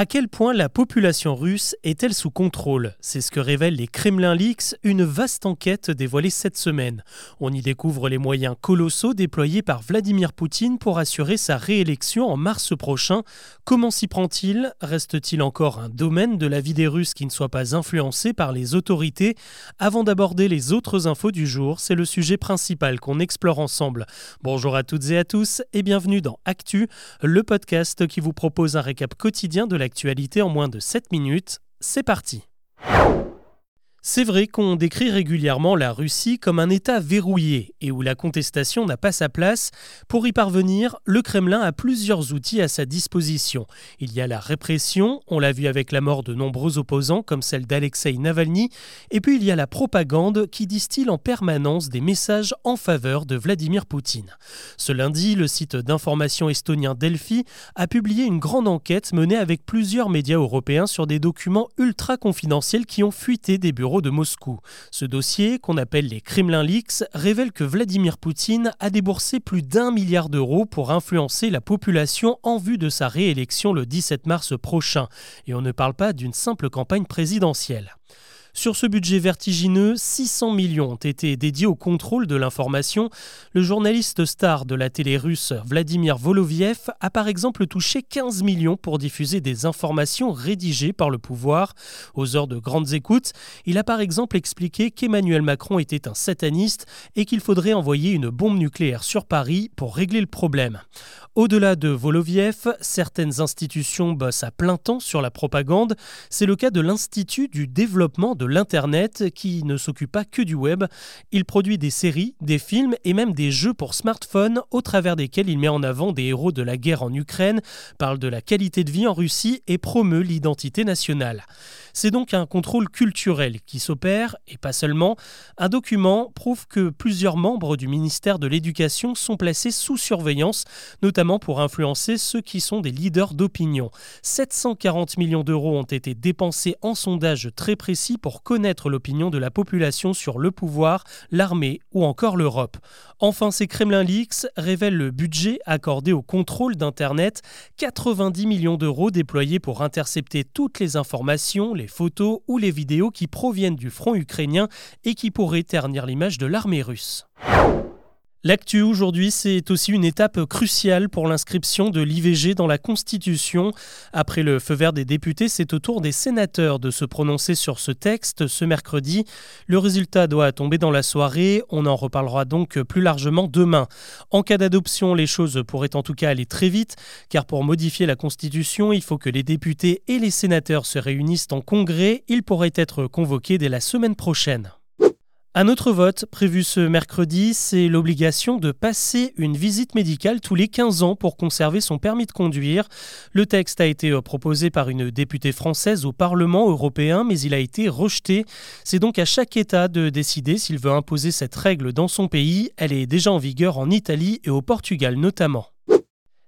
À quel point la population russe est-elle sous contrôle? C'est ce que révèlent les Kremlin Leaks, une vaste enquête dévoilée cette semaine. On y découvre les moyens colossaux déployés par Vladimir Poutine pour assurer sa réélection en mars prochain. Comment s'y prend-il? Reste-t-il encore un domaine de la vie des Russes qui ne soit pas influencé par les autorités? Avant d'aborder les autres infos du jour, c'est le sujet principal qu'on explore ensemble. Bonjour à toutes et à tous et bienvenue dans Actu, le podcast qui vous propose un récap quotidien de en moins de 7 minutes. C'est parti c'est vrai qu'on décrit régulièrement la Russie comme un État verrouillé et où la contestation n'a pas sa place. Pour y parvenir, le Kremlin a plusieurs outils à sa disposition. Il y a la répression, on l'a vu avec la mort de nombreux opposants comme celle d'Alexei Navalny, et puis il y a la propagande qui distille en permanence des messages en faveur de Vladimir Poutine. Ce lundi, le site d'information estonien Delphi a publié une grande enquête menée avec plusieurs médias européens sur des documents ultra confidentiels qui ont fuité des bureaux de Moscou. Ce dossier, qu'on appelle les Kremlin Leaks, révèle que Vladimir Poutine a déboursé plus d'un milliard d'euros pour influencer la population en vue de sa réélection le 17 mars prochain. Et on ne parle pas d'une simple campagne présidentielle. Sur ce budget vertigineux, 600 millions ont été dédiés au contrôle de l'information. Le journaliste star de la télé russe Vladimir Voloviev a par exemple touché 15 millions pour diffuser des informations rédigées par le pouvoir. Aux heures de grandes écoutes, il a par exemple expliqué qu'Emmanuel Macron était un sataniste et qu'il faudrait envoyer une bombe nucléaire sur Paris pour régler le problème. Au-delà de Voloviev, certaines institutions bossent à plein temps sur la propagande. C'est le cas de l'Institut du développement de l'Internet qui ne s'occupe pas que du web. Il produit des séries, des films et même des jeux pour smartphone au travers desquels il met en avant des héros de la guerre en Ukraine, parle de la qualité de vie en Russie et promeut l'identité nationale. C'est donc un contrôle culturel qui s'opère, et pas seulement. Un document prouve que plusieurs membres du ministère de l'Éducation sont placés sous surveillance, notamment pour influencer ceux qui sont des leaders d'opinion. 740 millions d'euros ont été dépensés en sondage très précis pour connaître l'opinion de la population sur le pouvoir, l'armée ou encore l'Europe. Enfin, ces Kremlin Leaks révèlent le budget accordé au contrôle d'Internet, 90 millions d'euros déployés pour intercepter toutes les informations, les photos ou les vidéos qui proviennent du front ukrainien et qui pourraient ternir l'image de l'armée russe. L'actu aujourd'hui, c'est aussi une étape cruciale pour l'inscription de l'IVG dans la Constitution. Après le feu vert des députés, c'est au tour des sénateurs de se prononcer sur ce texte ce mercredi. Le résultat doit tomber dans la soirée, on en reparlera donc plus largement demain. En cas d'adoption, les choses pourraient en tout cas aller très vite, car pour modifier la Constitution, il faut que les députés et les sénateurs se réunissent en congrès. Ils pourraient être convoqués dès la semaine prochaine. Un autre vote prévu ce mercredi, c'est l'obligation de passer une visite médicale tous les 15 ans pour conserver son permis de conduire. Le texte a été euh, proposé par une députée française au Parlement européen, mais il a été rejeté. C'est donc à chaque État de décider s'il veut imposer cette règle dans son pays. Elle est déjà en vigueur en Italie et au Portugal notamment.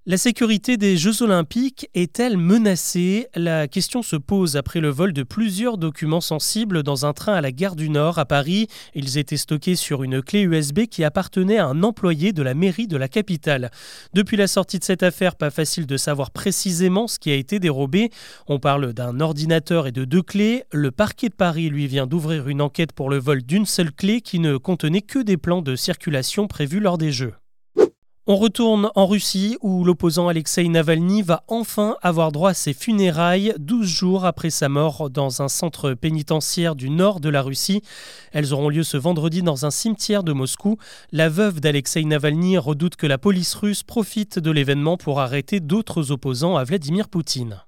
La sécurité des Jeux olympiques est-elle menacée? La question se pose après le vol de plusieurs documents sensibles dans un train à la gare du Nord à Paris. Ils étaient stockés sur une clé USB qui appartenait à un employé de la mairie de la capitale. Depuis la sortie de cette affaire, pas facile de savoir précisément ce qui a été dérobé. On parle d'un ordinateur et de deux clés. Le parquet de Paris lui vient d'ouvrir une enquête pour le vol d'une seule clé qui ne contenait que des plans de circulation prévus lors des Jeux. On retourne en Russie où l'opposant Alexei Navalny va enfin avoir droit à ses funérailles 12 jours après sa mort dans un centre pénitentiaire du nord de la Russie. Elles auront lieu ce vendredi dans un cimetière de Moscou. La veuve d'Alexei Navalny redoute que la police russe profite de l'événement pour arrêter d'autres opposants à Vladimir Poutine.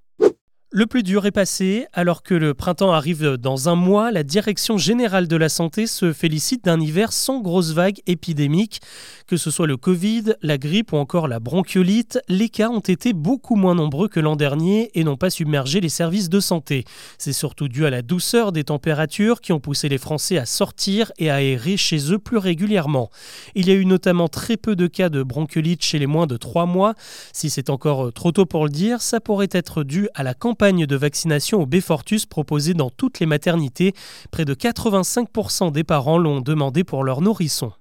Le plus dur est passé, alors que le printemps arrive dans un mois, la Direction générale de la santé se félicite d'un hiver sans grosse vague épidémique. Que ce soit le Covid, la grippe ou encore la bronchiolite, les cas ont été beaucoup moins nombreux que l'an dernier et n'ont pas submergé les services de santé. C'est surtout dû à la douceur des températures qui ont poussé les Français à sortir et à aérer chez eux plus régulièrement. Il y a eu notamment très peu de cas de bronchiolite chez les moins de 3 mois. Si c'est encore trop tôt pour le dire, ça pourrait être dû à la campagne de vaccination au Befortus proposée dans toutes les maternités. Près de 85% des parents l'ont demandé pour leurs nourrissons.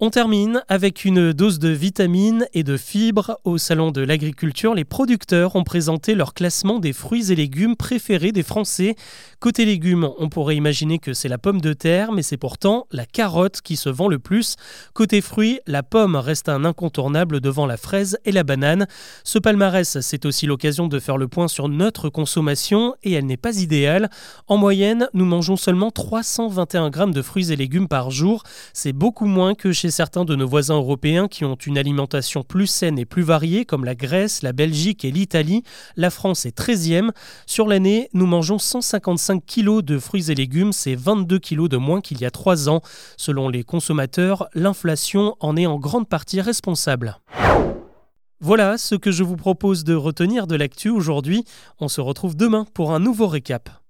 On termine avec une dose de vitamines et de fibres. Au Salon de l'Agriculture, les producteurs ont présenté leur classement des fruits et légumes préférés des Français. Côté légumes, on pourrait imaginer que c'est la pomme de terre, mais c'est pourtant la carotte qui se vend le plus. Côté fruits, la pomme reste un incontournable devant la fraise et la banane. Ce palmarès, c'est aussi l'occasion de faire le point sur notre consommation et elle n'est pas idéale. En moyenne, nous mangeons seulement 321 grammes de fruits et légumes par jour. C'est beaucoup moins que chez chez certains de nos voisins européens qui ont une alimentation plus saine et plus variée, comme la Grèce, la Belgique et l'Italie, la France est 13e. Sur l'année, nous mangeons 155 kg de fruits et légumes, c'est 22 kg de moins qu'il y a 3 ans. Selon les consommateurs, l'inflation en est en grande partie responsable. Voilà ce que je vous propose de retenir de l'actu aujourd'hui. On se retrouve demain pour un nouveau récap.